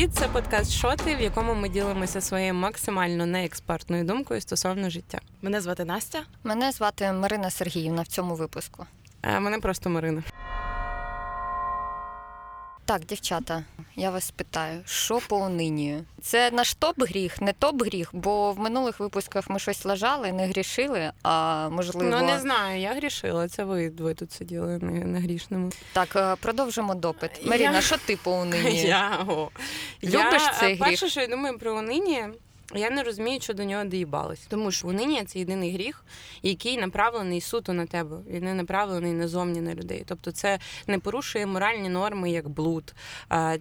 Привіт, це подкаст Шоти, в якому ми ділимося своєю максимально неекспертною думкою стосовно життя. Мене звати Настя. Мене звати Марина Сергіївна в цьому випуску. А мене просто Марина. Так, дівчата, я вас питаю, що по унинію? Це наш топ-гріх, не топ-гріх, бо в минулих випусках ми щось лажали, не грішили, а можливо. Ну не знаю, я грішила. Це ви ви тут сиділи не, не грішними. Так, е, продовжимо допит. Маріна, Я- що ти по унинію? Я. Любиш я, цей е, гріх? Перше, що я думаю про униння, я не розумію, що до нього доїбалось. Тому що униння це єдиний гріх, який направлений суто на тебе. Він не направлений назовні на людей. Тобто, це не порушує моральні норми, як блуд,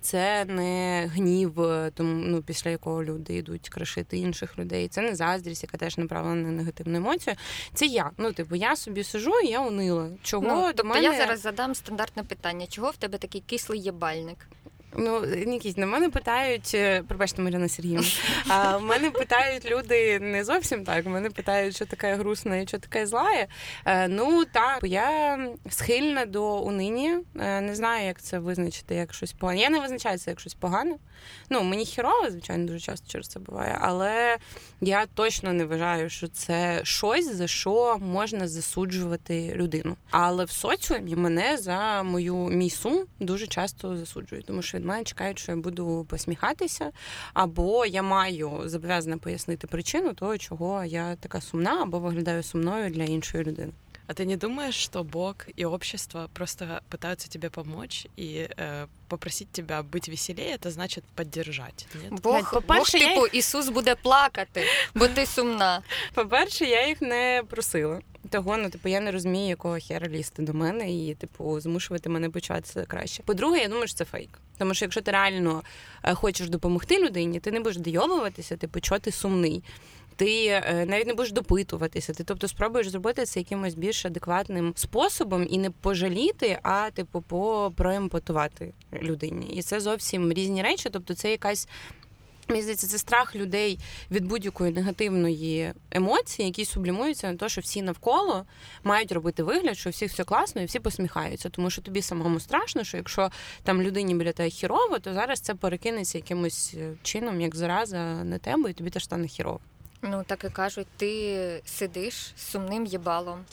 це не гнів, е, тому ну після якого люди йдуть крашити інших людей. Це не заздрість, яка теж направлена на негативну емоцію. Це я. Ну, типу, я собі сижу і я унила. Чого Ну, до тобто мене... я зараз задам стандартне питання: чого в тебе такий кислий єбальник? Ну, Нікісь, на мене питають, е, пробачте, Марина Сергіївна, в мене питають люди не зовсім так. Мене питають, що таке грустна і що таке злає. Е, Ну так, я схильна до унині. Е, Не знаю, як це визначити як щось погане. Я не визначаю це як щось погане. Ну, мені хірово, звичайно, дуже часто через це буває, але я точно не вважаю, що це щось, за що можна засуджувати людину. Але в соціумі мене за мою мій сум дуже часто засуджують, тому що від мене чекають, що я буду посміхатися, або я маю зобов'язана пояснити причину того, чого я така сумна, або виглядаю сумною для іншої людини. А ты не думаешь, что Бог и общество просто пытаются тебе помочь и э, попросить тебя быть веселее, это значит поддержать? Нет? Бог, Блядь, Бог по-перше, я типу, Ісус буде плакати, бо ти сумна. По-перше, я їх не просила. Того, ну типу, я не розумію, якого хера лізти до мене і, типу, змушувати мене почуватися краще. По-друге, я думаю, що це фейк. Тому що якщо ти реально е, хочеш допомогти людині, ти не будеш дойовуватися, типу, що ти сумний. Ти е, навіть не будеш допитуватися. Ти тобто спробуєш зробити це якимось більш адекватним способом і не пожаліти, а типу проемпатувати людині. І це зовсім різні речі. Тобто, це якась Мені здається, це страх людей від будь-якої негативної емоції, які сублімуються на те, що всі навколо мають робити вигляд, що у всіх все класно і всі посміхаються. Тому що тобі самому страшно, що якщо там людині біля тебе хірово, то зараз це перекинеться якимось е, чином, як зараза на тебе, і тобі теж стане хірово. Ну, так і кажуть, ти сидиш сумним єбалом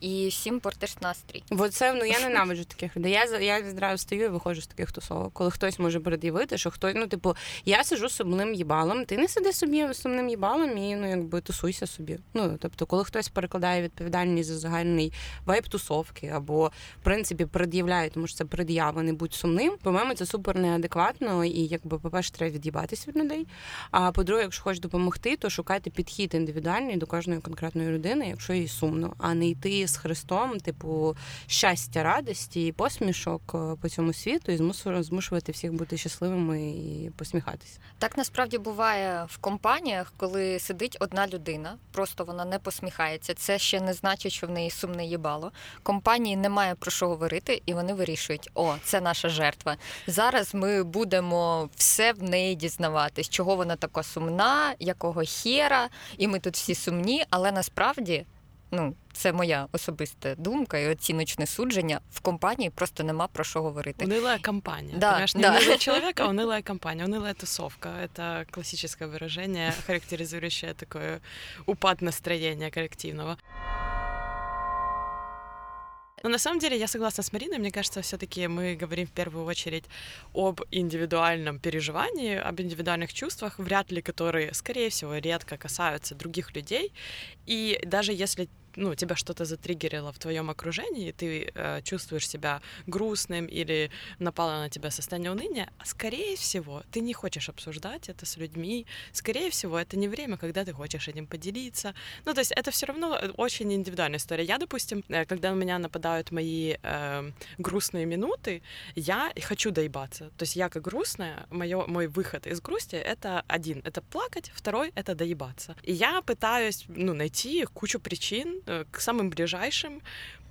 і всім портиш настрій. Бо це ну я ненавиджу таких людей. Я я відразу стою і виходжу з таких тусовок, коли хтось може пред'явити, що хтось, ну типу, я сиджу з сумним їбалом, ти не сиди собі сумним їбалом і ну якби тусуйся собі. Ну тобто, коли хтось перекладає відповідальність за загальний вайб тусовки, або в принципі пред'являє, тому що це пред'ява, не будь сумним. По-моєму, це супер неадекватно, і якби, по-перше, треба від'їбатись від людей. А по-друге, якщо хочеш допомогти, то шукайте підхід індивідуальний до кожної конкретної людини, якщо їй сумно, а не йти з Христом, типу щастя, радості і посмішок е, по цьому світу, і змушувати всіх бути щасливими і посміхатися. Так насправді буває в компаніях, коли сидить одна людина, просто вона не посміхається. Це ще не значить, що в неї сумне їбало. Компанії немає про що говорити, і вони вирішують: о, це наша жертва. Зараз ми будемо все в неї дізнаватись, чого вона така сумна, якого хера, і ми тут всі сумні, але насправді. Ну, це моя особиста думка і оціночне судження. В компанії просто нема про що говорити. Унылая компания. Да, Понимаешь, не да. унылый человек, а унылая компания, унылая тусовка. Это классическое выражение, характеризующее такое упад настроения коллективного. Но на самом деле я согласна с Мариной. Мне кажется, все-таки мы говорим в первую очередь об индивидуальном переживании, об индивидуальных чувствах, вряд ли которые, скорее всего, редко касаются других людей. И даже если ну, тебя что-то затриггерило в твоем окружении, и ты э, чувствуешь себя грустным или напало на тебя состояние уныния, скорее всего, ты не хочешь обсуждать это с людьми. Скорее всего, это не время, когда ты хочешь этим поделиться. Ну, то есть это все равно э, очень индивидуальная история. Я, допустим, э, когда на меня нападают мои э, грустные минуты, я хочу доебаться. То есть я как грустная, моё, мой выход из грусти — это один — это плакать, второй — это доебаться. И я пытаюсь ну, найти кучу причин к самым ближайшим,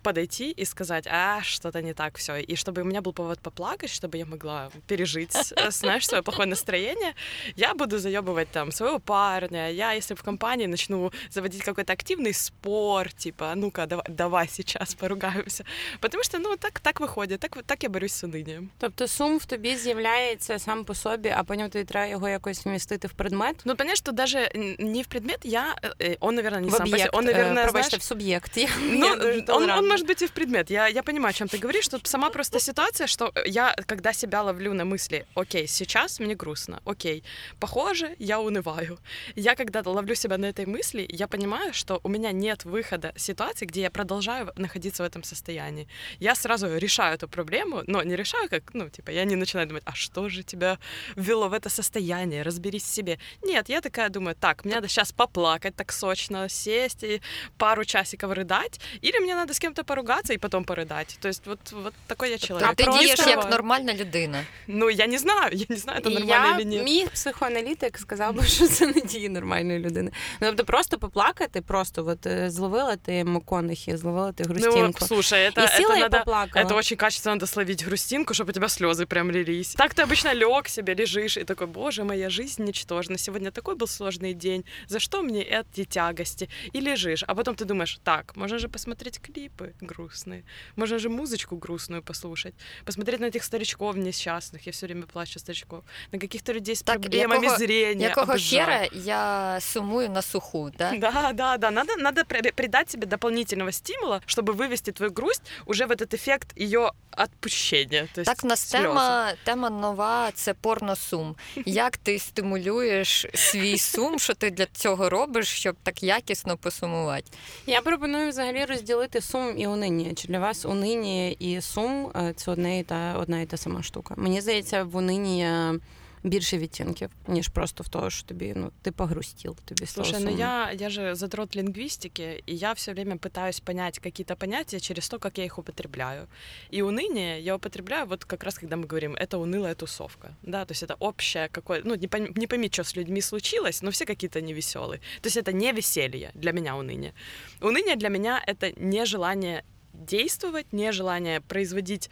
подойти и сказать, а, что-то не так, все. И чтобы у меня был повод поплакать, чтобы я могла пережить, э, знаешь, свое плохое настроение, я буду заебывать там своего парня. Я, если в компании начну заводить какой-то активный спор, типа, «А ну-ка, давай, давай сейчас поругаемся. Потому что, ну, так, так виходить, так, так я борюсь з унынием. Тобто сум в тобі з'являється сам по собі, а потім тобі треба його якось вмістити в предмет. Ну, понятно, что даже не в предмет, я, э, он, наверное, не в сам по себе, об'єкт, он, е, наверное, пробачте, знаешь, в суб'єкт. Я, Ну, я дуже он, он толерантна. может быть и в предмет. Я, я понимаю, о чем ты говоришь. Тут сама просто ситуация, что я, когда себя ловлю на мысли, окей, сейчас мне грустно, окей, похоже, я унываю. Я, когда ловлю себя на этой мысли, я понимаю, что у меня нет выхода ситуации, где я продолжаю находиться в этом состоянии. Я сразу решаю эту проблему, но не решаю, как, ну, типа, я не начинаю думать, а что же тебя ввело в это состояние, разберись в себе. Нет, я такая думаю, так, мне надо сейчас поплакать так сочно, сесть и пару часиков рыдать, или мне надо с кем-то поругаться и потом порыдать. То есть вот, вот такой я человек. А ти просто- дієш як нормальна людина. Ну, я не знаю, я не знаю, это І нормально я, или нет. Мій психоаналітик сказав би, що це не дії нормальної людини. Ну, тобто просто поплакати, просто от е, зловила ти Маконахі, зловила ти Ну, грустинку. слушай, это, і сіла это і надо... поплакала. Это очень качественно надо словить грустинку, чтобы у тебя слезы прям лились. Так ты обычно лег себе, лежишь и такой, боже, моя жизнь ничтожна. Сегодня такой был сложный день. За что мне эти тягости? И лежишь. А потом ты думаешь, так, можно же посмотреть клипы грустные. Можно же музычку грустную послушать. Посмотреть на этих старичков несчастных. Я все время плачу старичков. На каких-то людей с Так, проблемами якого- зрения. Якого обожаю. хера я сумую на суху, да? Да, да, да. Надо, надо при- придать себе дополнительного стимула, чтобы вывести твою грусть уже в этот эффект ее отпущения. То есть Так, в нас слёзы. тема, тема нова це порносум. Як ти стимулюєш свій сум, що ти для цього робиш, щоб так якісно посумувати? Я пропоную взагалі розділити сум і унині Чи для вас унині і сум е, це одне і та одна і та сама штука? Мені здається, в униння більше відтінків, ніж просто в того, що тобі ну ти погрустіл, тобі стало Слушай, ну сумно. я, я же задрот лингвистики, и я все время пытаюсь понять какие-то понятия через то, как я их употребляю. И уныние я употребляю вот как раз, когда мы говорим, это унылая тусовка, да, то есть это общее какое, ну, не, пойми, не пойми, что с людьми случилось, но все какие-то невеселые. То есть это не веселье для меня уныние. Уныние для меня — это нежелание действовать, нежелание производить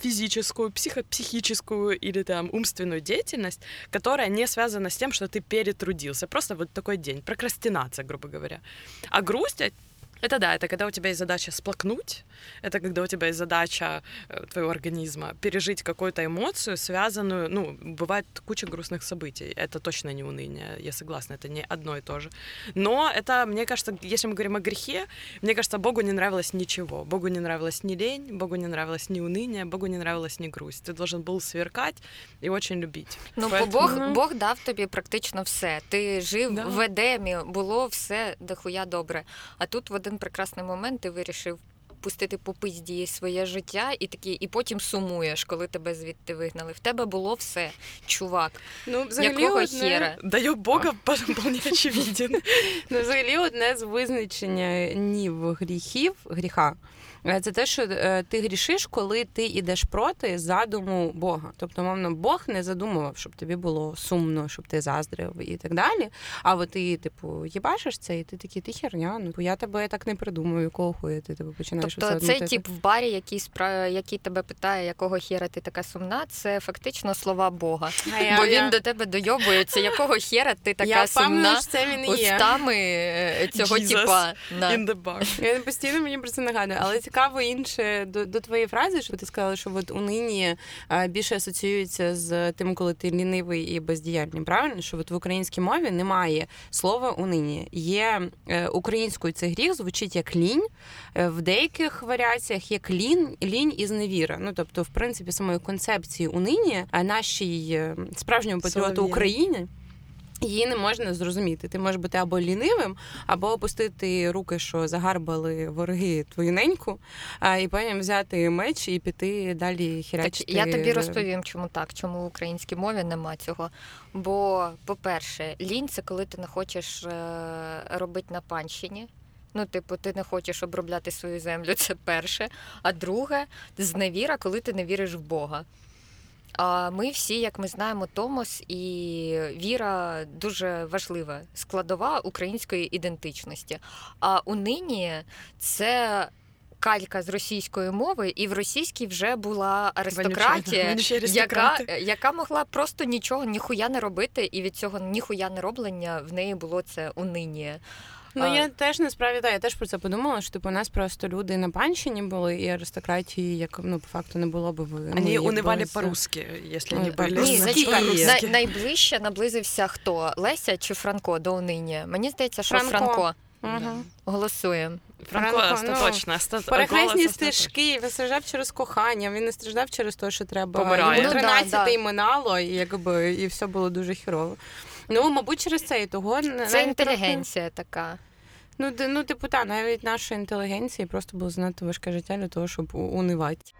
физическую, психо психическую или там умственную деятельность, которая не связана с тем, что ты перетрудился. Просто вот такой день, прокрастинация, грубо говоря. А грусть это да, это когда у тебя есть задача сплакнуть, это когда у тебя есть задача э, твоего организма пережить какую-то эмоцию, связанную, ну, бывает куча грустных событий. Это точно не уныние, я согласна, это не одно и то же. Но это, мне кажется, если мы говорим о грехе, мне кажется, Богу не нравилось ничего. Богу не нравилась ни лень, Богу не нравилось ни уныние, Богу не нравилась ни грусть. Ты должен был сверкать и очень любить. Ну, Поэтому- Бог. Бог дав тобі практично все. Ти жив Да. в Едемі, було все дохуя добре. А тут в один прекрасний момент ти вирішив пустити по пизді своє життя і такі, і потім сумуєш, коли тебе звідти вигнали. В тебе було все, чувак. Ну, взагалі, Якого одне, хера? Даёк Бога вполне очевиден. Ну, взагалі, одне з визначення нів гріхів гріха. е, Це те, що е, ти грішиш, коли ти йдеш проти задуму Бога. Тобто, мовно, Бог не задумував, щоб тобі було сумно, щоб ти заздрив і так далі. А от ти, типу, їбашиш це, і ти такий, ти херня, ну я тебе так не придумаю, якого хуя ти тебе починаєш Тобто оце цей мутити. тип в барі, який спра... який тебе питає, якого хера ти така сумна, це фактично слова Бога. А я- Бо я- він до тебе дойобується, якого хера ти така я сумна що це він є. устами е, цього Jesus типа. На. In the bar. Я постійно мені про це нагадую. Але цікаво інше до, до твоєї фрази, що ти сказала, що от унині а, більше асоціюється з тим, коли ти лінивий і бездіяльний. Правильно, що от в українській мові немає слова унині. Є е, українською цей гріх звучить як лінь. Е, в деяких варіаціях як лінь, лінь і зневіра. Ну тобто, в принципі, самої концепції унині, а нашій е, справжньому патріоту. України. Її не можна зрозуміти. Ти можеш бути або лінивим, або опустити руки, що загарбали вороги твою неньку, а і потім взяти меч і піти далі хірячити. Так, я тобі розповім, чому так, чому в українській мові нема цього. Бо, по-перше, лінь це коли ти не хочеш е, робити на панщині. Ну, типу, ти не хочеш обробляти свою землю, це перше. А друге, зневіра, коли ти не віриш в Бога. А ми всі, як ми знаємо, Томос і віра дуже важлива складова української ідентичності. А унині це калька з російської мови, і в російській вже була аристократія, яка, яка могла просто нічого ніхуя не робити, і від цього ніхуя не роблення в неї було це унині. Ну А- я теж насправді так, я теж про це подумала, що типу у нас просто люди на панщині були, і аристократії, як ну по факту не було би ви. Они ну, з- по-русски, если Ой, они Ні, значить, най- найближче наблизився хто? Леся чи Франко до унині? Мені здається, що Франко. Франко. Мгм. Голосуємо. Франко, Франко, ну, остаточно. оста- Перехресні стежки, він страждав через кохання, він не страждав через те, що треба Помирає. йому Ну, да, да. і минало, і якби і все було дуже хірово. Ну, мабуть, через це і того Це навіть трохи- інтелігенція така. Ну, ну, типу, та, навіть нашої інтелігенції просто було занадто важке життя для того, щоб у- унивати.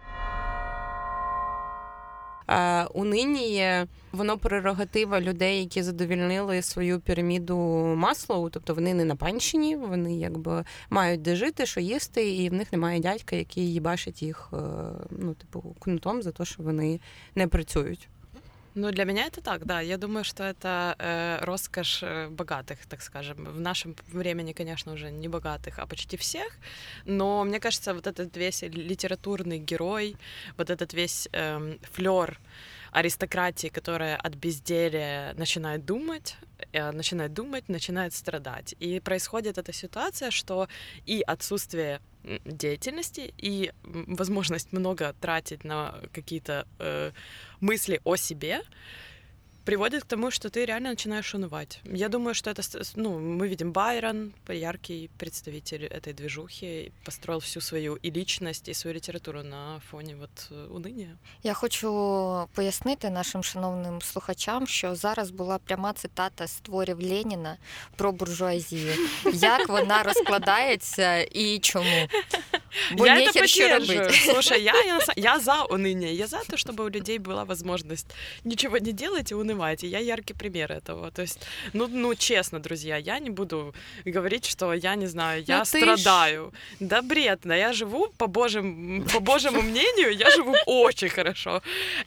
Е, униніє воно прерогатива людей, які задовільнили свою піраміду Маслоу, тобто вони не на панщині, вони якби мають де жити, що їсти, і в них немає дядька, який їбашить їх е, ну, типу, кнутом за те, що вони не працюють. Ну, для меня это так, да. Я думаю, что это э, роскошь э, богатых, так скажем. В нашем времени, конечно, уже не богатых, а почти всех. Но мне кажется, вот этот весь литературный герой, вот этот весь эм, флер аристократии, которая от безделия начинает думать, э, начинает думать, начинает страдать. И происходит эта ситуация, что и отсутствие деятельности, и возможность много тратить на какие-то э, мысли о себе приводит к тому, что ты реально начинаешь унывать. Я думаю, что это, с- ну, мы видим Байрон, яркий представитель этой движухи, построил всю свою и личность, и свою литературу на фоне вот э, уныния. Я хочу пояснити нашим шановним слухачам, що зараз була пряма цитата з творів Леніна про буржуазію. Як вона розкладається і чому? Бо я это нехер що поддерживаю. робити. Слушай, я, я, на са- я за уныние. Я за то, чтобы у людей была возможность ничего не делать и унывать. И я яркий пример этого. То есть, ну, ну честно, друзья, я не буду говорить, что я не знаю, я Ну, ты ж- страдаю. Да бред, да я живу по божьему, по божьему мнению, я живу очень хорошо.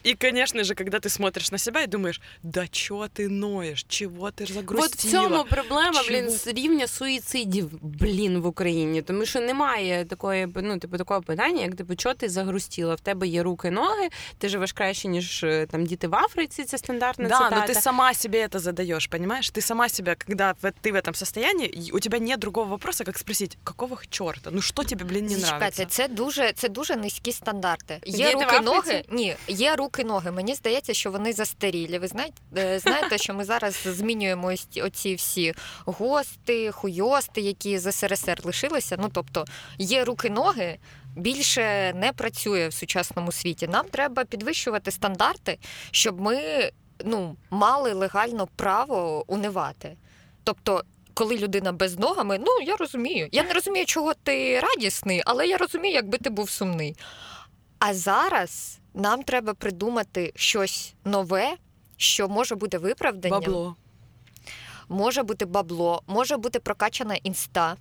И, конечно же, когда ты смотришь на себя и думаешь, да чё ты ноешь, чего ты От загрустила? в цьому проблема, Чому? блін, з рівня суїцидів, блін, в Україні. Тому що немає такої, ну, типу, такого питання, як типу, чого ти загрустіла? В тебе є руки, ноги, ти живеш краще, ніж е, там діти в Африці, це стандартна Да, цитата. но ты сама себе это задаешь, понимаешь? Ты сама себя, когда в- ты в этом состоянии, и у тебя нет другого вопроса, как спросить, какого черта? Ну что тебе, блин, не Зачекайте, нравится? це дуже, це дуже низькі стандарти. Є Діти в руки Африці? ноги. Ні, є руки ноги. Мені здається, що вони застарілі. Ви знаєте, е, знаєте, що ми зараз змінюємо ось ті- оці всі гости, хуйости, які з СРСР лишилися. Ну тобто є руки ноги. Більше не працює в сучасному світі. Нам треба підвищувати стандарти, щоб ми ну, мали легально право унивати. Тобто, коли людина без ногами, ну я розумію. Я не розумію, чого ти радісний, але я розумію, якби ти був сумний. А зараз нам треба придумати щось нове, що може бути виправданням, Бабло. може бути бабло, може бути прокачана інста.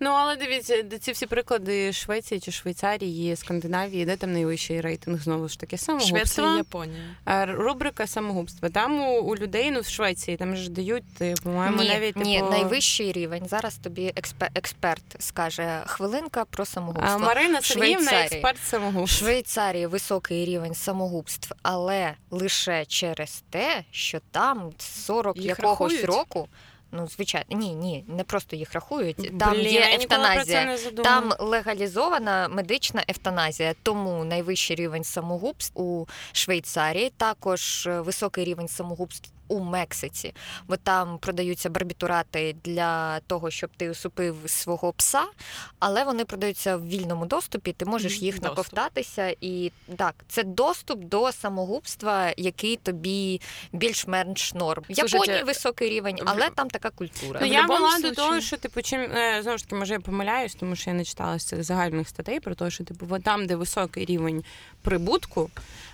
Ну, але дивіться, ці всі приклади Швеції чи Швейцарії, Скандинавії, де там найвищий рейтинг знову ж таки самогубства. Япония. Е, Рубрика самогубства. Там у, у людей, ну в Швеції, там ж дають, е, по-моєму, Ні, навіть ні, типу, найвищий рівень. Зараз тобі експе- експерт скаже хвилинка про А, самогубство. Марина Сергіївна, Швейцарії. експерт В самогубства. Швейцарії високий рівень самогубств, але лише через те, що там 40 Їх якогось рахують? року. Ну, звичайно, ні, ні, не просто їх рахують. Там Блін, є евтаназія. Там легалізована медична евтаназія, тому найвищий рівень самогубств у Швейцарії, також е, високий рівень самогубств у Мексиці, бо там продаються барбітурати для того, щоб ти усупив свого пса, але вони продаються в вільному доступі. Ти можеш їх доступ. наковтатися, і так, це доступ до самогубства, який тобі більш-менш норм. В Слушайте, Японії високий рівень, в- але там така культура. Ну, я була до того, що типу, чим е, знову ж таки, може, я помиляюсь, тому що я не читала з цих загальних статей про те, що типу, там, де високий рівень прибутку,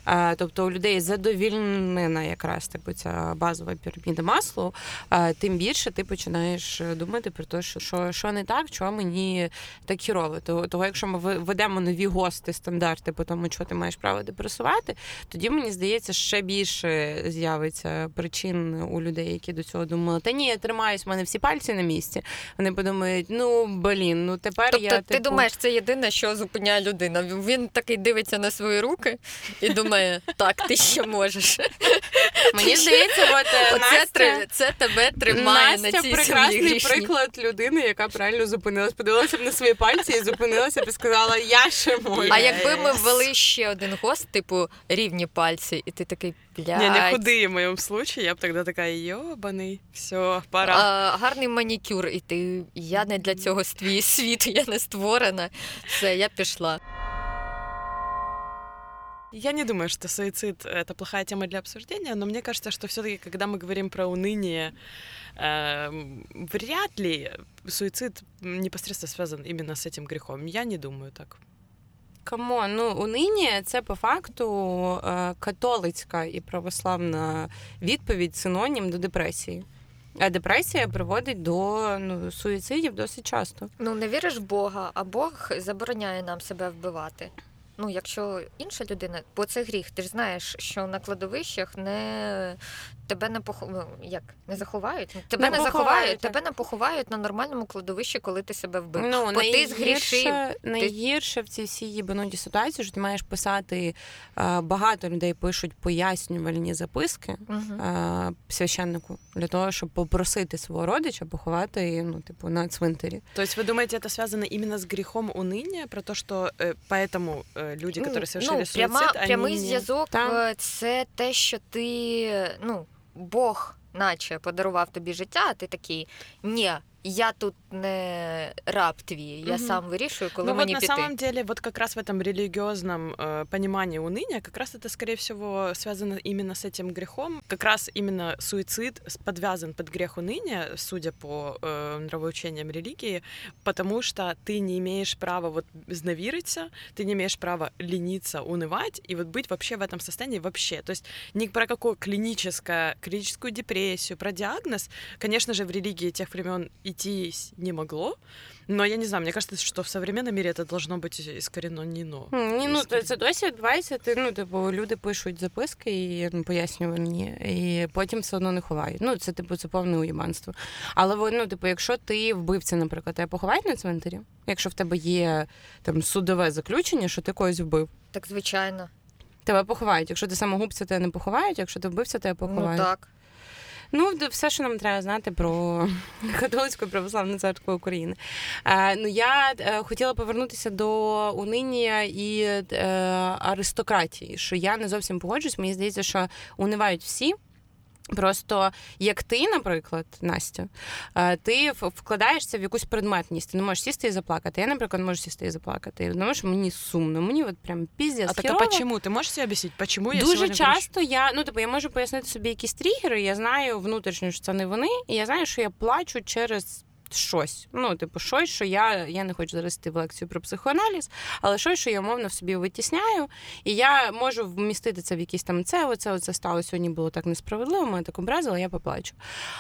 е, тобто у людей задовільнена якраз типу ця базова піраміда маслу, тим більше ти починаєш е, думати про те, що, що, що не так, чого мені так хірово. Того, того, якщо ми ведемо нові гости, стандарти по тому, що ти маєш право депресувати, тоді мені здається, ще більше з'явиться причин у людей, які до цього думали, та ні, я тримаюсь, в мене всі пальці на місці. Вони подумають, ну блін, ну тепер Тобто, я ти типу... думаєш, це єдине, що зупиняє людина. Він такий дивиться на свої руки і думає, так, ти ще можеш. Мені здається, от е, Оце Настя... три- це тебе тримає Настя на цій прекрасний землі грішній. приклад людини, яка правильно зупинилась, подивилася б на свої пальці і зупинилася б і сказала, я ще можу. А якби ми ввели ще один гост, типу рівні пальці, і ти такий блядь. Не, не худые в моем случае, я бы тогда такая, ёбаный, все, пора. А, гарний манікюр, і ти я не для цього твій світ, я не створена. Все, я пішла. Я не думаю, что суицид это плохая тема для обсуждения, но мне кажется, что все-таки, когда мы говорим про уныние, эм, вряд ли суицид непосредственно связан именно с этим грехом. Я не думаю так. Камон, ну унині це по факту е, католицька і православна відповідь синонім до депресії. А депресія приводить до ну, суїцидів досить часто. Ну не віриш в Бога, а Бог забороняє нам себе вбивати. Ну, якщо інша людина, бо це гріх, ти ж знаєш, що на кладовищах не тебе не пох... ну, як не заховають. Тебе Не не, поховають, заховають, так. тебе не поховають на нормальному кладовищі, коли ти себе вбив. Ну, бо ти згрішив. найгірше, найгірше в цій всій їбануті ситуації, що ти маєш писати е, багато людей пишуть пояснювальні записки Мгм. е, священнику для того, щоб попросити свого родича поховати ну, типу, на цвинтарі. То есть вы думаете, это связано именно с грехом уныния, про то, что э, поэтому э, люди, которые совершили ну, суицид, пряма, они прямий не- зв'язок Так. е, це те, що ти, ну, Бог, наче подарував тобі життя, а ти такий, ні, я тут не раб твій, я Мгм. сам вирішую, коли ну вот мені на піти. самом деле, вот как раз в этом религиозном э, понимании уныния, как раз это, скорее всего, связано именно с этим грехом. Как раз именно суицид с- подвязан под грех уныния, судя по э, нравоучениям религии, потому что ты не имеешь права вот знавириться, ты не имеешь права лениться, унывать и вот быть вообще в этом состоянии вообще. То есть ни про какую клиническое, клиническую депрессию, про диагноз, конечно же, в религии тех времен идти с- не могло, но я не знаю, мне кажется, что в современном мире это должно быть искоренено. М, Ні, ну це досі відбувається. Ти ну, типу, люди пишуть записки і ну, пояснювальні, і потім все одно не ховають. Ну, це типу це повне уєбанство. Але ну, типу, якщо ти вбивця, наприклад, тебе поховають на цвинтарі, якщо в тебе є там судове заключення, що ти когось вбив. Так, звичайно. Тебе поховають. Якщо ти самогубця, тебе не поховають, якщо ти вбивця, тебе поховають. Ну так. Ну, все, що нам треба знати про католицьку православну церкву України. Е, ну, я е, хотіла повернутися до униння і е, аристократії, що я не зовсім погоджуюсь. Мені здається, що унивають всі. Просто як ти, наприклад, Настя, е, ти вкладаєшся в якусь предметність. Ти не можеш сісти і заплакати. Я, наприклад, можу сісти і заплакати. Тому що мені сумно, мені от прям піздець А так а чому? Ти можеш себе об'яснити? почему я Дуже часто я, ну типу, я можу пояснити собі якісь тригери. Я знаю внутрішньо, що це не вони, і я знаю, що я плачу через. Щось, ну, типу, щось, що я, я не хочу зараз йти в лекцію про психоаналіз, але щось, що я умовно в собі витісняю, і я можу вмістити це в якісь там це, оце, оце стало сьогодні було так несправедливо, мене так образило, я поплачу.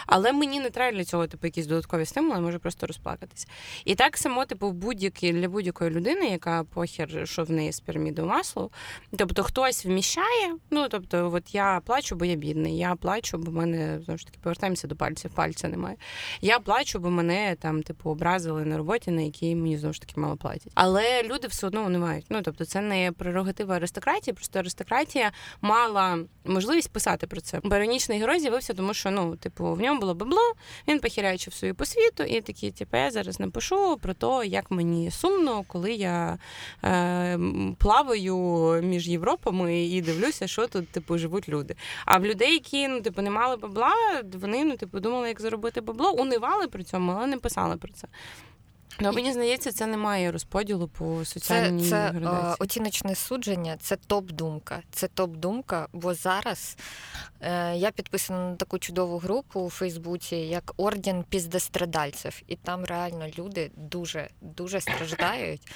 Але мені не треба для цього, типу, якісь додаткові стимули, я можу просто розплакатись. І так само, типу, будь-якій для будь-якої людини, яка похер, що в неї з пірамідою масло, Тобто хтось вміщає. Ну тобто, от я плачу, бо я бідний. Я плачу, бо в мене знову ж таки повертаємося до пальців, пальця немає. Я плачу, бо там, типу, образили на роботі, на якій мені знову ж таки мало платять. Але люди все одно не мають. Ну тобто, це не прерогатива аристократії, просто аристократія мала можливість писати про це. Баронічний герой з'явився, тому що ну, типу, в ньому було бабло, він похерячив свою по світу, і такі, типу, я зараз напишу про те, як мені сумно, коли я е, плаваю між Європами і дивлюся, що тут типу живуть люди. А в людей, які ну, типу, не мали бабла, вони ну, типу, думали, як заробити бабло, унивали при цьому, але не писали про це. Ну, мені здається, це немає розподілу по Це, соціальній це е, градації. оціночне судження, це топ-думка. Це топ-думка, бо зараз е, я підписана на таку чудову групу у Фейсбуці, як Орден піздестрадальців. І там реально люди дуже дуже страждають.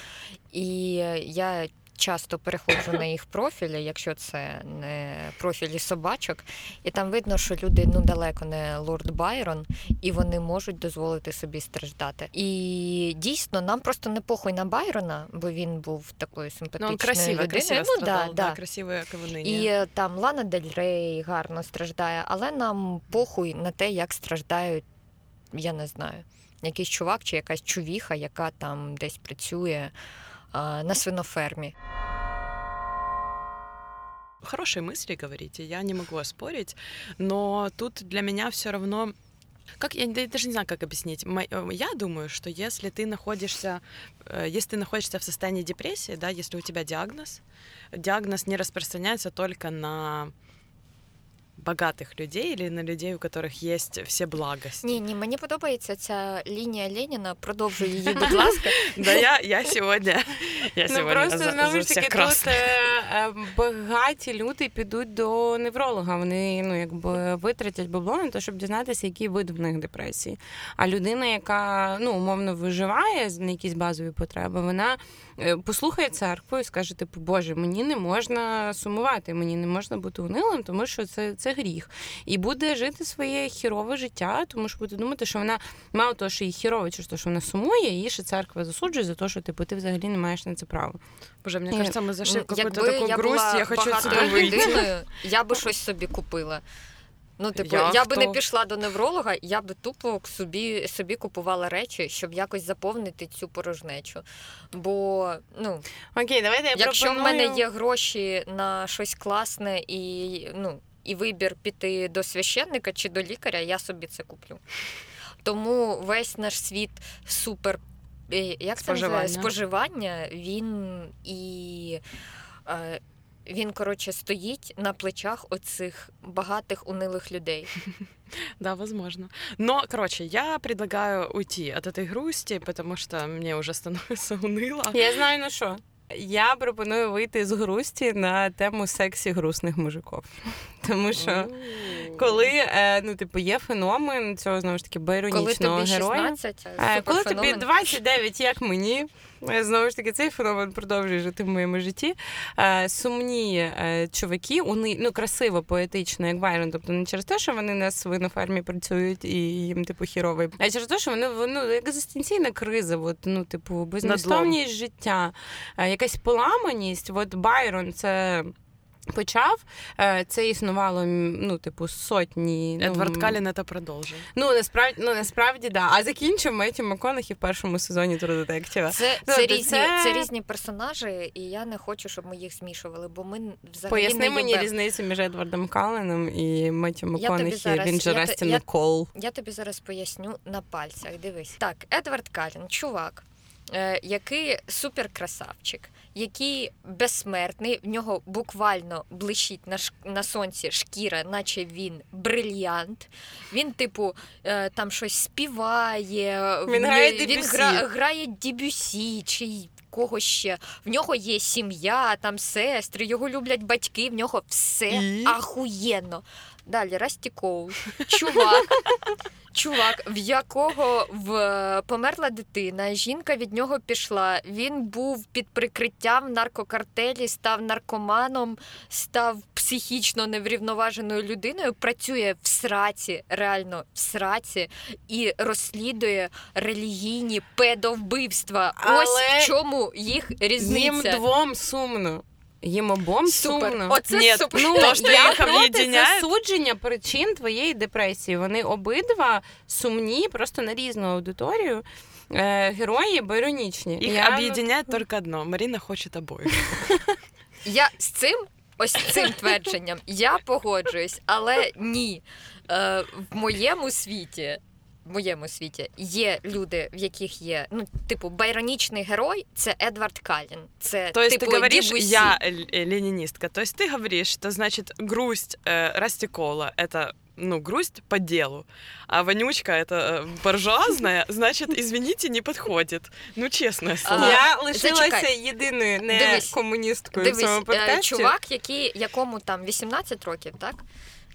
І я часто переходжу на їх профілі, якщо це не профілі собачок, і там видно, що люди ну далеко не лорд Байрон, і вони можуть дозволити собі страждати. І дійсно, нам просто не похуй на Байрона, бо він був такою Ну, симпатичною он красиво, людиною. красиво ну, да, страдал, да, да. красивые ковыны. І е, там Лана Дель Рей гарно страждає, але нам похуй на те, як страждають, я не знаю, якийсь чувак чи якась чувіха, яка там десь працює а, На свинофермі. Хорошие мысли говорите, я не могу оспорить, но тут для меня все равно как я да- даже не знаю, как объяснить. Э, Я думаю, что если ты находишься, э, если ты находишься в состоянии депрессии, да, если у тебя диагноз, диагноз не распространяется только на богатых людей или на людей, у которых есть все благости. Ні, ні, мені подобається ця лінія Леніна. Продовжуй її, будь ласка. Да, я, я сегодня, я Ну сегодня просто за, знову за ж таки всех тут красных. е, е, багаті люди підуть до невролога. Вони ну якби витратять бабло на те, щоб дізнатися, який вид в них депресії. А людина, яка ну умовно виживає на якісь базові потреби, вона е, послухає церкву і скаже: типу, Боже, мені не можна сумувати, мені не можна бути унилим, тому що це, це гріх. І буде жити своє хірове життя, тому що буде думати, що вона мало того, що хірово, через те, що вона сумує, її ще церква засуджує за те, що типу ти взагалі не маєш на це права. Боже, мне Ні, кажется, мы зашли в Ну, какую-то я грусть, була я хочу выйти. людиною, я би щось собі купила. Ну, типу, я, Я би не пішла до невролога, я би тупо собі, собі купувала речі, щоб якось заповнити цю порожнечу. Бо, ну, Окей, давайте я Якщо пропоную... в мене є гроші на щось класне і, ну, і вибір піти до священника чи до лікаря, я собі це куплю. Тому весь наш світ супер. е, Як це називає? Споживання. споживання, він і е, він, коротше, стоїть на плечах оцих багатих унилих людей. Да, возможно. Но, короче, я предлагаю уйти от этой грусти, потому что мне уже становится уныло. Я знаю на що. Я пропоную вийти з грусті на тему сексі грустних мужиків. Тому що коли е, ну, типу, є феномен цього знову ж таки Коли байронічного тобі героя. 16, Е, Коли тобі суперфеномен. 29, як мені, знову ж таки, цей феномен продовжує жити в моєму житті. Е, Сумні е, чуваки, вони ну красиво, поетично, як Байрон. Тобто не через те, що вони на свинофермі працюють і їм типу хіровий, а через те, що вони ну, екзистенційна криза, от, ну, типу, безмістовність життя, е, якась поламаність. От Байрон це. Почав Е, це існувало ну, типу, сотні ну, Эдвард м, Каллен это продолжил. Ну насправді, ну насправді да. А закінчив Меті МакКонахі в першому сезоні True Детектива. Це, Ну, це, різні, це- це різні персонажі, і я не хочу, щоб ми їх змішували, бо ми взагалі Поясни не мені їбе- різницю між Едвардом Калленом і Меттю МакКонахі. зараз- Він же я те- Расті я- Я тобі зараз поясню на пальцях. Дивись. Так, Едвард Калін, чувак, який суперкрасавчик, який безсмертний, в нього буквально блищить на, ш... на сонці шкіра, наче він брильянт. Він, типу, е, там щось співає, Він грає він Дебюсі. гра... грає Дебюсі чи й кого ще. В нього є сім'я, там сестри, його люблять батьки, в нього все І? ахуєнно. Далі Расті Коул. Чувак, чувак, в якого в померла дитина, жінка від нього пішла. Він був під прикриттям наркокартелі, став наркоманом, став психічно неврівноваженою людиною, працює в сраці, реально в сраці, і розслідує релігійні педовбивства. Але Ось в чому їх Їм різниця. двом сумно. Їм обом Супер. сумно. Оце Ні, супер. Ну, То, що я їх проти засудження причин твоєї депресії. Вони обидва сумні, просто на різну аудиторію. Е, герої байронічні. Их Я, ну, объединяет только одно. Марина хочет обоих. Я з цим, ось цим твердженням я погоджуюсь, але ні. Е, в моєму світі В моєму світі є люди, в яких є ну, типу, байронічний герой це Едвард Калін. Це То есть типу ты говоришь, Дебюсі. я л- э, ленинистка. То есть ты говоришь, что значит грусть э, Растикола это ну, грусть по делу, а вонючка это э, буржуазная, значит, извините, не подходит. Ну, честное слово. А, Я лишилася зачекай. єдиною не Дивись, комуністкою в Дивись, цьому е, подкасті. чувак, який, якому там 18 років, так?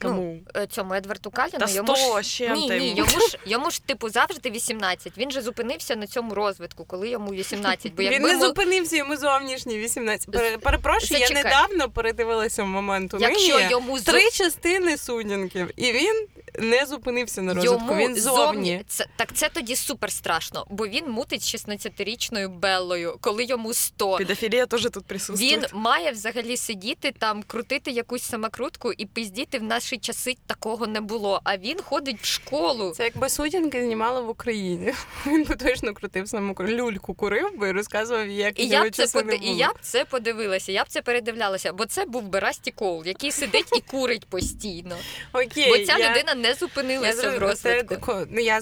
Кому? Ну, цьому Едварду Каліну. Та йому 100 ж... з ні, ні, йому. ж йому ж типу завжди 18. Він же зупинився на цьому розвитку, коли йому 18. Бо Він не му- зупинився йому зовнішні 18. Пере- Перепрошую, я Зачекай. недавно передивилася момент у якщо йому зо- Три частини сунінків, і він не зупинився на розвитку. Йому він зовні. Це, так це тоді супер страшно, бо він мутить 16-річною Беллою, коли йому 100. Педофилия тоже тут присутствует. Він має взагалі сидіти там, крутити якусь самокрутку і пиздіти в наші часи такого не було. А він ходить в школу. Це якби сутінки знімали в Україні. Він би точно крутив саму люльку, курив би і розказував, як І його я, б це поди... і я б це подивилася, я б це передивлялася, бо це був би Расті Коул, який сидить і курить постійно. Окей, Бо ця я... людина не Я зупинилася в розвитку. ну я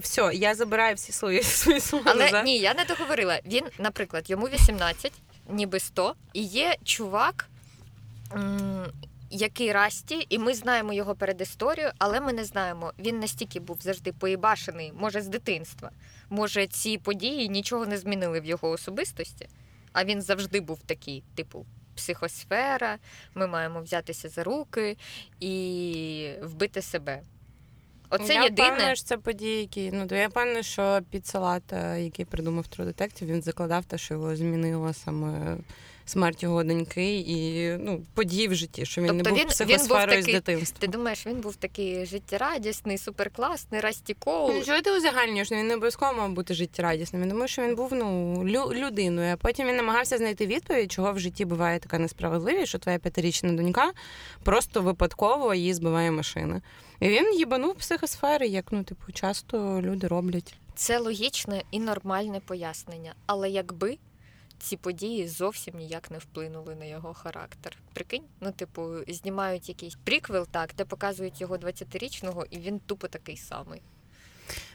все, я забираю всі свої свої слова. Але ні, я не договорила. Він, наприклад, йому 18, ніби 100, і є чувак, який Расті, і ми знаємо його передісторію, але ми не знаємо. Він настільки був завжди поїбашений, може, з дитинства. Може, ці події нічого не змінили в його особистості, а він завжди був такий, типу. Психосфера, ми маємо взятися за руки і вбити себе. Оце я єдине. впевнена, що це події, які ну то я певна, що під салат, е, який придумав Detective, він закладав те, що його змінило саме смерть його доньки і ну події в житті, що він Тобто не був він- він був такий- з дитинства. Ти думаєш, він був такий життєрадісний, суперкласний, Расті Коул. Ну, Чого ти узагальнюєш? Він не обов'язково мав бути життєрадісним. Я думаю, що він був ну лю- людиною. А потім він намагався знайти відповідь, чого в житті буває така несправедливість, що твоя п'ятирічна донька просто випадково її збиває машина. І він їбанув психосфери, як ну, типу, часто люди роблять. Це логічне і нормальне пояснення. Але якби ці події зовсім ніяк не вплинули на його характер. Прикинь, ну, типу, знімають якийсь приквел, так, де показують його 20-річного, і він тупо такий самий.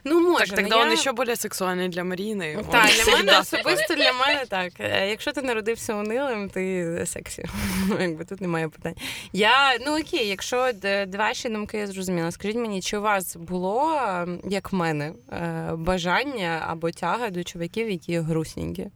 Ну, може, Так тогда ну, он я... еще более сексуальный для Марины. Он Так, для всегда мене особисто для мене так. Е, Якщо ти народився унилим, ти сексі. Якби тут немає питань. Я ну окей, якщо д- ваші думки я зрозуміла, скажіть мені, чи у вас було, е, як в мене, е, бажання або тяга до чуваків, які грустненькі?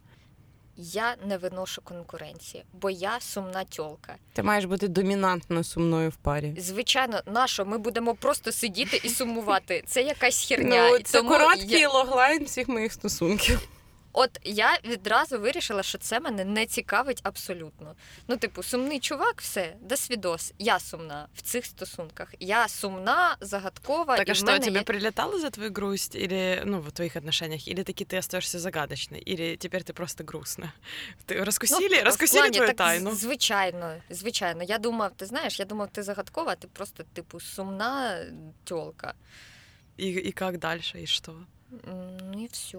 Я не виношу конкуренції, бо я сумна тьолка. Ти маєш бути домінантно сумною в парі. Звичайно, на що ми будемо просто сидіти і сумувати? Це якась херня. Ну, це тому короткий я- логлайн всіх моїх стосунків. От я відразу вирішила, що це мене не цікавить абсолютно. Ну, типу, сумний чувак, все, до свідос. Я сумна в цих стосунках. Я сумна, загадкова, Так і а в что, мене тебе є... прилетало за твою грусть или, ну, в твоих отношениях, или таки ты остаешься загадочной, или теперь ты просто грустна? Ты раскусили, Ну, в раскусили плані, твою так, тайну? з- Звичайно, звичайно. Я думав, ти знаєш, я думав, ти загадкова, а ти просто, типу, сумна тьолка. И, и как дальше, и что? Ну і все.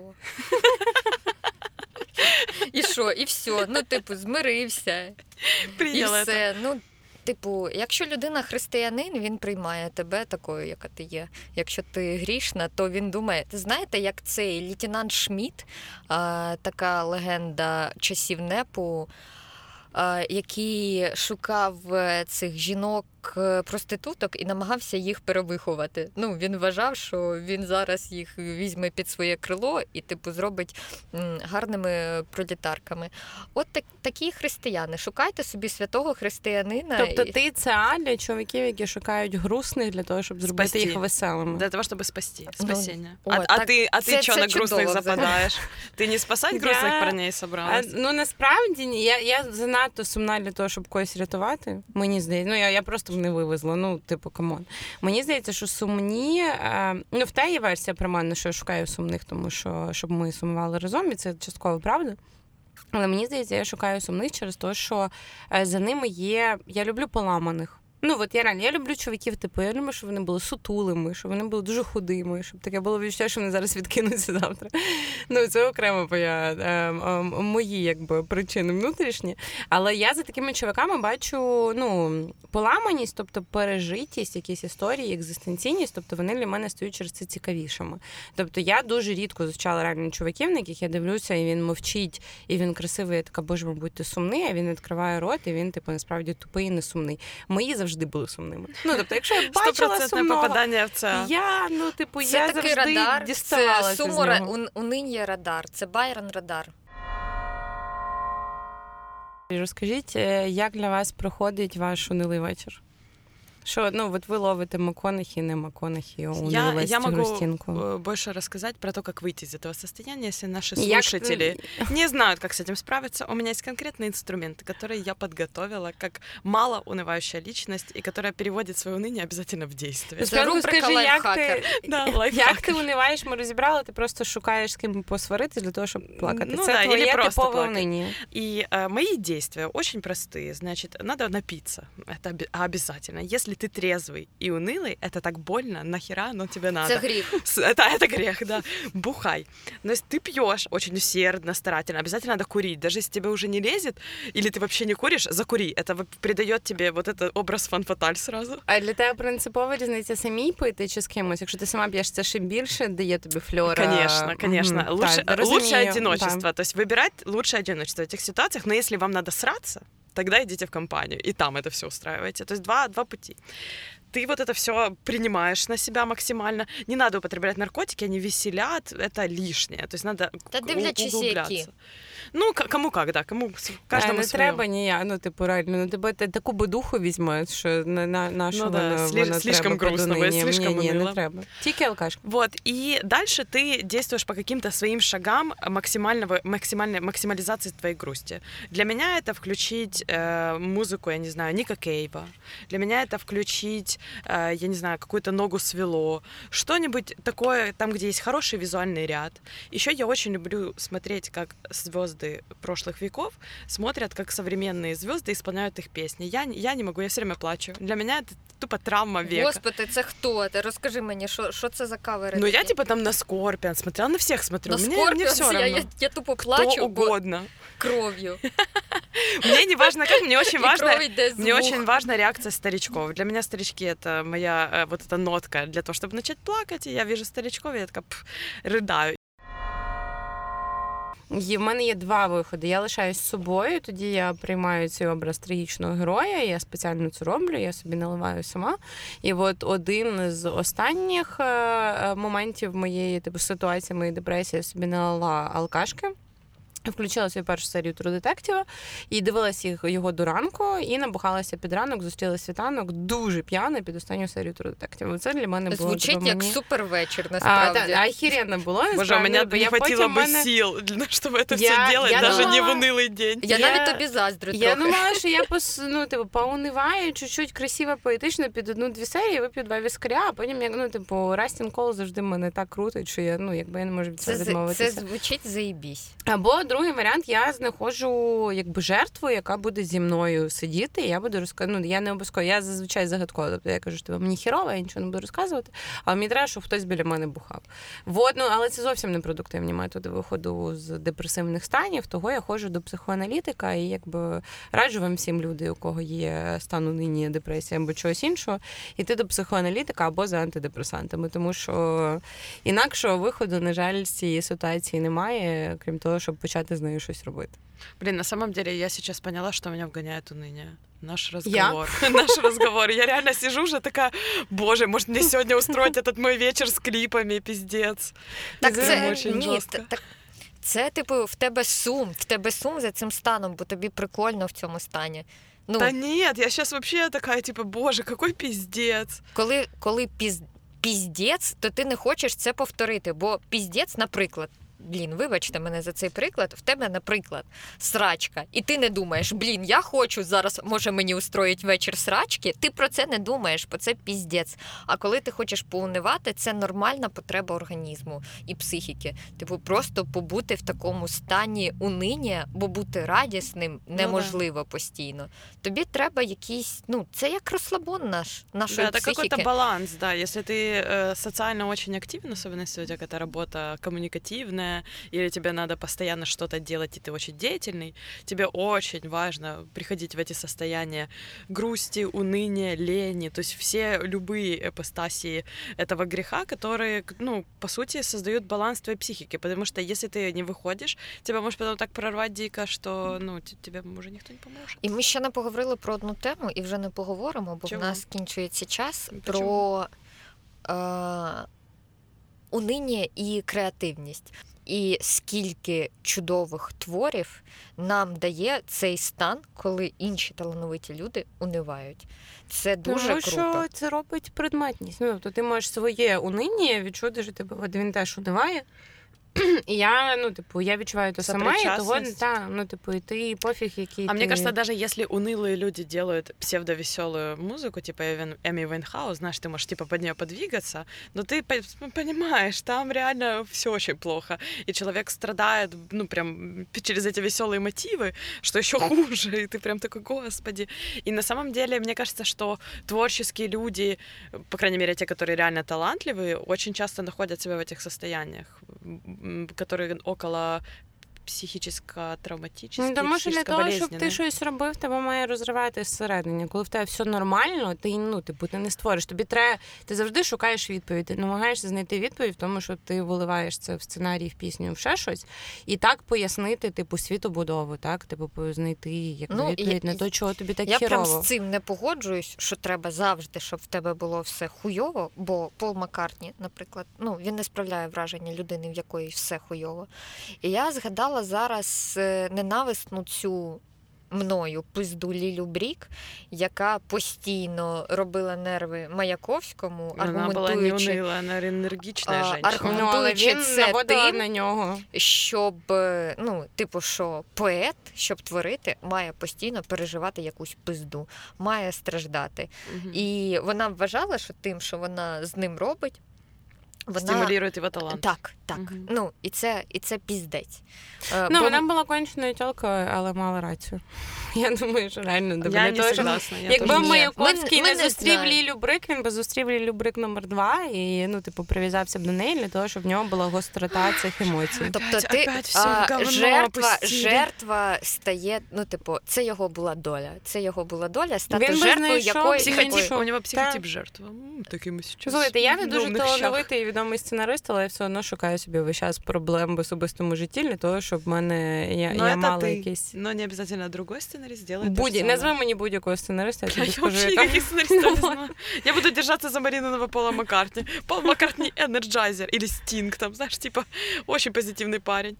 І що, і все. Ну, типу, змирився. І Приняла это. все. Ну, типу, якщо людина християнин, він приймає тебе такою, яка ти є. Якщо ти грішна, то він думає. Ти знаєте, як цей лейтенант Шмідт, а, така легенда часів непу, а, який шукав е, цих жінок е, Проституток і намагався їх перевиховати. Ну він вважав, що він зараз їх візьме під своє крило і, типу, зробить м, гарними пролітарками. От так, такі християни. Шукайте собі святого християнина. Тобто і- ти це А для чоловіків, які шукають грустних для того, щоб зробити Спасти. їх веселими. Для того, чтобы спасти. Спасение. о, а, а так ты, а це- ты что це на грустных чудово взагалі. западаешь? Ты не спасать Я- грустных парней А, собралась? ну насправді ні. Я, я занадто сумна для того, щоб когось рятувати. Мені здається, ну я, я просто б не вивезло. Ну, типу, come on. Мені здається, що сумні. Е, ну, в те є версія мене, що я шукаю сумних, тому що щоб ми сумували разом, і це частково правда. Але мені здається, я шукаю сумних через те, що е, за ними є. Я люблю поламаних. Ну, от я реально, я люблю чоловіків, типу, я люблю, щоб вони були сутулими, щоб вони були дуже худими, щоб таке було відчуття, що вони зараз відкинуться завтра. Ну, це окремо моя, е, е, мої якби, причини внутрішні. Але я за такими чоловіками бачу ну, поламаність, тобто пережитість, якісь історії, екзистенційність, тобто вони для мене стають через це цікавішими. Тобто я дуже рідко зустрічала реально чуваків, на яких я дивлюся, і він мовчить, і він красивий, я така, боже, мабуть, ти сумний, а він відкриває рот, і він, типу, насправді тупий і не сумний. Мої завжди були сумними. Ну, тобто, якщо я бачила сумного, попадання в це я, ну, типу, це я такий завжди радар, це діставалася у сумора, нього. ун- униння радар, це Байрон радар. Розкажіть, е, як для вас проходить ваш унилий вечір? Що ну от ви ловите МакКонахі, не МакКонахі у Я, Невесті я могу Грустінку. э, больше рассказать про то, как выйти из этого состояния, если наши Як- слушатели не знают, как с этим справиться. У меня есть конкретные инструменты, которые я подготовила как мало унывающая личность и которая переводит свое уныние обязательно в действие. Це Спочатку рубрика скажи, як «Лайфхакер». ти, Да, як лайфхак. ти униваєш, ми розібрали, ти просто шукаєш з ким посваритись для того, щоб плакати. Ну Це да, твоє или просто типове плакати. униння. И э, мои действия очень простые. Значит, надо напиться. Это оби- обязательно. Если ты трезвый и унылый, это так больно, нахера оно тебе надо? Це гріх. С- Это, это грех, да. Бухай. Но если ты пьешь очень усердно, старательно, обязательно надо курить. Даже если тебе уже не лезет, или ты вообще не куришь, закури. Это вот придает тебе вот этот образ фан-фаталь сразу. А для тебе принципова різниця самій пити чи з кимось? Якщо ти сама п'єш, це ще більше дає тобі фльора. Конечно, конечно. Мгм, Лучше, так, лучше розумію, одиночество. так. То есть выбирать лучше одиночество в этих ситуациях. Но если вам надо сраться, тогда идите в компанию и там это все устраиваете. То есть два, два пути. Ты вот это все принимаешь на себя максимально. Не надо употреблять наркотики, они веселят, это лишнее. То есть надо Та у- дивлячись, углубляться. які. Ну, к- кому как, да, кому с- Е, каждому не своё. треба ніяк, ну типу реально, ну тебе та- таку бедуху візьме, що на, на, на що Ну да, воно, слі- воно слишком треба грустно, подунині? буде, слишком ні, ні, не унило. треба. Тільки алкашка. Вот, и дальше ты действуешь по каким-то своим шагам максимального, максимальной максимализации твоей грусти. Для меня это включить э, музыку, я не знаю, Ника Кейва. Для меня это включить, э, я не знаю, какую-то ногу свело. Что-нибудь такое, там, где есть хороший визуальный ряд. Еще я очень люблю смотреть, как звезды прошлых веков смотрят, как современные звезды исполняют их песни. Я, не- я не могу, я все время плачу. Для меня это тупо травма века. Господи, це хто? Ти розкажи мені, що, що це за кавери? Ну, я такі? типа там на Скорпион смотрела, на всех смотрю. на мне, мне Скорпіонс все я, равно. я, я тупо Кто плачу, бо угодно. кров'ю. Мне не важно как, мне очень І важно. кров йде з Мне вух. очень важна реакция старичков. Для меня старички это моя э, вот эта нотка для того, чтобы начать плакать. И я вижу старичков, и я такая пф, рыдаю. І в мене є два виходи. Я лишаюсь собою, тоді я приймаю цей образ трагічного героя. Я спеціально це роблю, я собі наливаю сама. І от один з останніх е, е, моментів моєї типу ситуації, моєї депресії, я собі налила алкашки. Включила свою першу серію True Detective і дивилася їх його до ранку, і набухалася під ранок, зустріла світанок дуже п'яна під останню серію True Detective. Це для мене було Звучить типу, як мені... супервечір, А, насправді. та, ахіренно було. Боже, у насправді, меня бо не я хватило потім бы мене- сил, для- чтобы это Я- все делать, я даже не в думала- унылый день. Я, Я- навіть тобі заздрю Я трохи. думала, що я пос, ну, типу, поуниваю, чуть-чуть красиво, поетично під одну-дві серії, вип'ю два віскаря, а потім, як, ну, типу, Растін Кол завжди мене так крутить, що я, ну, якби я не можу від Це, цього з- відмовитися. це звучить заїбісь. Або другий варіант, я знаходжу якби жертву, яка буде зі мною сидіти, я буду розказувати. Ну, я не обов'язково, я зазвичай загадкова. Тобто я кажу, що тебе мені хірово, я нічого не буду розказувати, але мені треба, щоб хтось біля мене бухав. Вот, ну, але це зовсім не продуктивні методи виходу з депресивних станів. Того я ходжу до психоаналітика і якби раджу вам всім люди, у кого є стан унинія, депресія або чогось іншого, йти до психоаналітика або за антидепресантами, тому що інакшого виходу, на жаль, з цієї ситуації немає, крім того, щоб почати з нею щось робити. Блин, на самом деле я сейчас поняла, что меня вгоняет уныние. Наш Я? Наш разговор. Я реально сижу уже такая, боже, может мне сегодня устроить этот мой вечер с клипами, пиздец. Так Це очень ні, так. Це, типу, в тебе сум, в тебе сум за цим станом, бо тобі прикольно в цьому стані. Ну, Да нет, я сейчас вообще такая, типа, боже, какой пиздец. коли, коли піз, піздець, то ти не хочеш це повторити. Бо піздець, наприклад, блін, вибачте мене за цей приклад, в тебе, наприклад, срачка, і ти не думаєш, блін, я хочу зараз, може мені устроїть вечір срачки. Ти про це не думаєш, бо це піздець. А коли ти хочеш поунивати, це нормальна потреба організму і психіки. Типу, просто побути в такому стані униння, бо бути радісним да. неможливо постійно. Тобі треба якийсь, ну це як розслабон наш нашої Да, это психіки. какой-то баланс, да. Если ты э, социально очень активен, особенно если у тебя какая-то работа коммуникативная, или тебе надо постоянно что-то делать, и ты очень деятельный, тебе очень важно приходить в эти состояния грусти, уныния, лени, то есть все любые ипостаси этого греха, которые, ну, по сути, создают баланс твоей психики, потому что если ты не выходишь, тебя может потом так прорвать дико, что, ну, т- тебе уже никто не поможет. І ми ще не поговорили про одну тему, і вже не поговоримо, бо Чого? в нас кінчується час Ну, про е, униння і креативність. І скільки чудових творів нам дає цей стан, коли інші талановиті люди унивають. Це дуже Тому круто. що це робить предметність. Ну, тобто ти маєш своє униння відчути, що тебе він теж униває. І я, ну, типу, я відчуваю те саме, і того, Сопричастність. та, ну, типу, і ти пофіг, який А ти... мне кажется, даже если унылые люди делают псевдовеселую музыку, типа Эвен- Эми Вайнхаус, знаешь, ты можешь типа под нее подвигаться, но ты по- понимаешь, там реально все очень плохо, и человек страдает, ну прям через эти веселые мотивы, что еще хуже, и ты прям такой, господи. И на самом деле, мне кажется, что творческие люди, по крайней мере, те, которые реально талантливые, очень часто находят себя в этих состояниях, М, которые около психическо-травматические, Ну, тому що для того, щоб ти щось робив, тебе має розривати зсередині. Коли в тебе все нормально, ти ну, типу, ти не створиш. Тобі треба, ти завжди шукаєш відповідь. Ти намагаєшся знайти відповідь в тому, що ти виливаєш це в сценарій, в пісню, в ще щось, і так пояснити, типу, світобудову, так, типу, знайти як Ну, відповідь я- на те, чого тобі так Я хірово. прям з цим не погоджуюсь, що треба завжди, щоб в тебе було все хуйово, бо Пол Маккартні, наприклад, ну він не справляє враження людини, в якої все хуйово. І я згадала зараз е, ненависну цю. Мною пизду Лілю Брік, яка постійно робила нерви Маяковському, Она была не аргументуючи, унылая, она энергичная А, женщина. аргумент- Ну, але Коментуючи він це наводила тим, на нього. щоб е, ну, типу, що поет, щоб творити, має постійно переживати якусь пизду, має страждати. Мгм. І вона вважала, що тим, що вона з ним робить, вона Стимулирует его талант. так, так. Мгм. Ну і це, і це піздець. Е, Ну, бо вона була конченою тілкою, але мала рацію. Я думаю, що реально Я для не щоб согласна. я Якби. Маяковський не не зустрів знаємо. Лілю Брик, він би зустрів Лілю Брик номер два і ну, типу, прив'язався б до неї для того, щоб в нього була гострота цих емоцій. Тобто Опять- ти опять а, жертва, опустили. жертва стає, ну, типу, це його була доля. Це його була доля стати Він жертвою якоїсь психотип. у него психотип жертва. М, Такими. Слухайте, я не дуже талановитий відомий сценарист, але я все одно шукаю собі весь час проблем в особистому житті для того, щоб в мене я, Но я это мала ты. якісь. Но не обязательно другой сценарист делает то Будь... же самое. Назви мені будь-якого сценариста, я Я тобі скажу, вообще яка. никаких сценаристов не знаю. Я буду держаться за Марининого Пола Маккартни. Пол Маккартни Энерджайзер или Стинг, там, знаешь, типа, очень позитивный парень.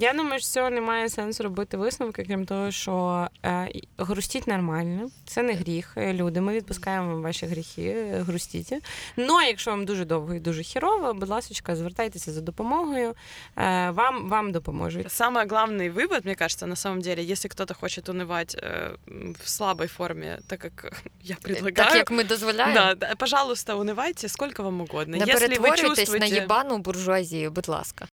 Я думаю, що з цього немає сенсу робити висновки, крім того, що е, і- грустіть нормально, це не гріх. Е, Люди, ми відпускаємо вам ваші гріхи, е, грустіть. Ну а якщо вам дуже довго і дуже хірово, будь ласка, звертайтеся за допомогою. Е, вам, вам допоможуть. Самый главный вывод, мне кажется, на самом деле, если кто-то хочет унывать э, в слабой форме, так как я предлагаю, Так як ми дозволяємо. да, да, пожалуйста, унывайте сколько вам угодно. Не если вы перетворюйтесь чувствуете... на єбану буржуазію, будь ласка.